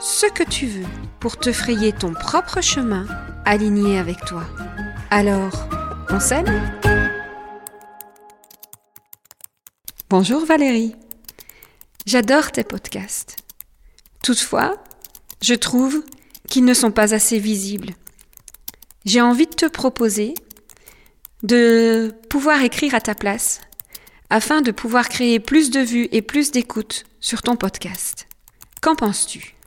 ce que tu veux pour te frayer ton propre chemin aligné avec toi. Alors, on s'aime Bonjour Valérie. J'adore tes podcasts. Toutefois, je trouve qu'ils ne sont pas assez visibles. J'ai envie de te proposer de pouvoir écrire à ta place afin de pouvoir créer plus de vues et plus d'écoutes sur ton podcast. Qu'en penses-tu?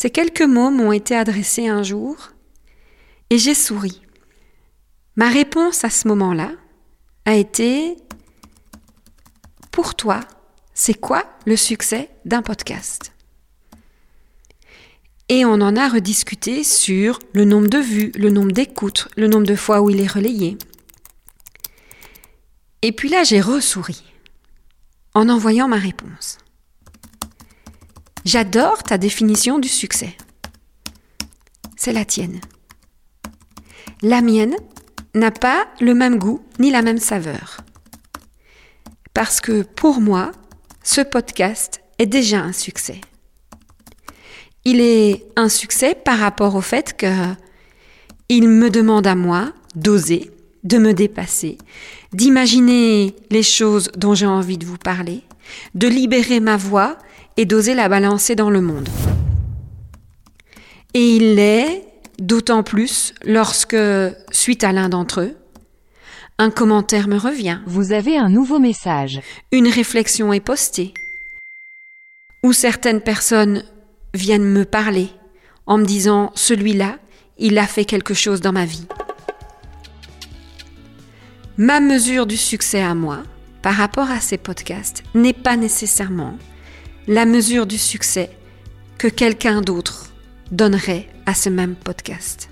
Ces quelques mots m'ont été adressés un jour et j'ai souri. Ma réponse à ce moment-là a été Pour toi, c'est quoi le succès d'un podcast? Et on en a rediscuté sur le nombre de vues, le nombre d'écoutes, le nombre de fois où il est relayé. Et puis là, j'ai ressouri en envoyant ma réponse. J'adore ta définition du succès. C'est la tienne. La mienne n'a pas le même goût ni la même saveur. Parce que pour moi, ce podcast est déjà un succès il est un succès par rapport au fait que il me demande à moi d'oser, de me dépasser, d'imaginer les choses dont j'ai envie de vous parler, de libérer ma voix et d'oser la balancer dans le monde. Et il l'est d'autant plus lorsque, suite à l'un d'entre eux, un commentaire me revient. Vous avez un nouveau message. Une réflexion est postée. Ou certaines personnes viennent me parler en me disant celui-là, il a fait quelque chose dans ma vie. Ma mesure du succès à moi, par rapport à ces podcasts, n'est pas nécessairement la mesure du succès que quelqu'un d'autre donnerait à ce même podcast.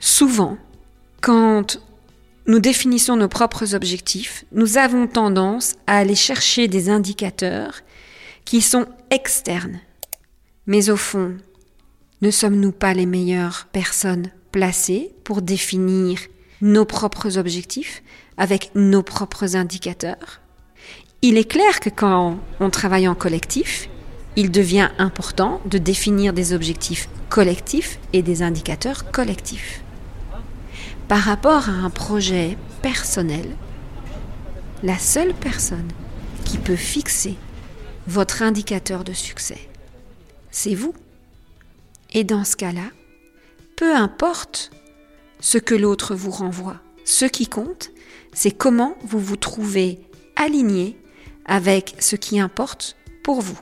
Souvent, quand nous définissons nos propres objectifs, nous avons tendance à aller chercher des indicateurs qui sont externes. Mais au fond, ne sommes-nous pas les meilleures personnes placées pour définir nos propres objectifs avec nos propres indicateurs? Il est clair que quand on travaille en collectif, il devient important de définir des objectifs collectifs et des indicateurs collectifs. Par rapport à un projet personnel, la seule personne qui peut fixer votre indicateur de succès. C'est vous. Et dans ce cas-là, peu importe ce que l'autre vous renvoie, ce qui compte, c'est comment vous vous trouvez aligné avec ce qui importe pour vous.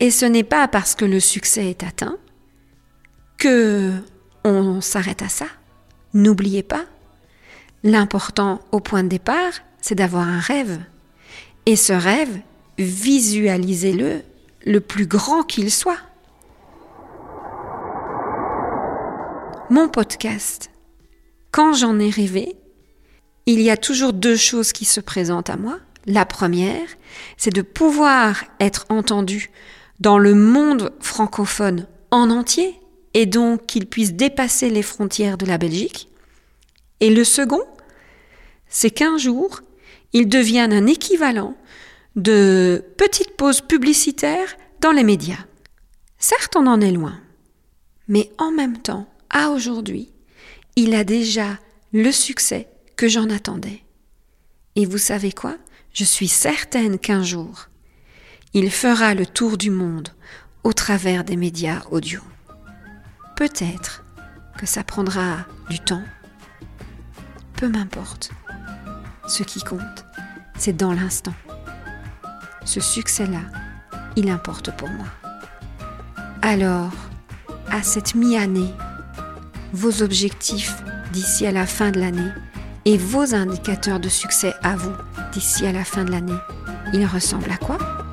Et ce n'est pas parce que le succès est atteint que on s'arrête à ça. N'oubliez pas, l'important au point de départ, c'est d'avoir un rêve. Et ce rêve, visualisez-le le plus grand qu'il soit. Mon podcast, quand j'en ai rêvé, il y a toujours deux choses qui se présentent à moi. La première, c'est de pouvoir être entendu dans le monde francophone en entier et donc qu'il puisse dépasser les frontières de la Belgique. Et le second, c'est qu'un jour, il devienne un équivalent de petites pauses publicitaires dans les médias. Certes, on en est loin, mais en même temps, à aujourd'hui, il a déjà le succès que j'en attendais. Et vous savez quoi? Je suis certaine qu'un jour, il fera le tour du monde au travers des médias audio. Peut-être que ça prendra du temps. Peu m'importe. Ce qui compte, c'est dans l'instant. Ce succès-là, il importe pour moi. Alors, à cette mi-année, vos objectifs d'ici à la fin de l'année et vos indicateurs de succès à vous d'ici à la fin de l'année, ils ressemblent à quoi?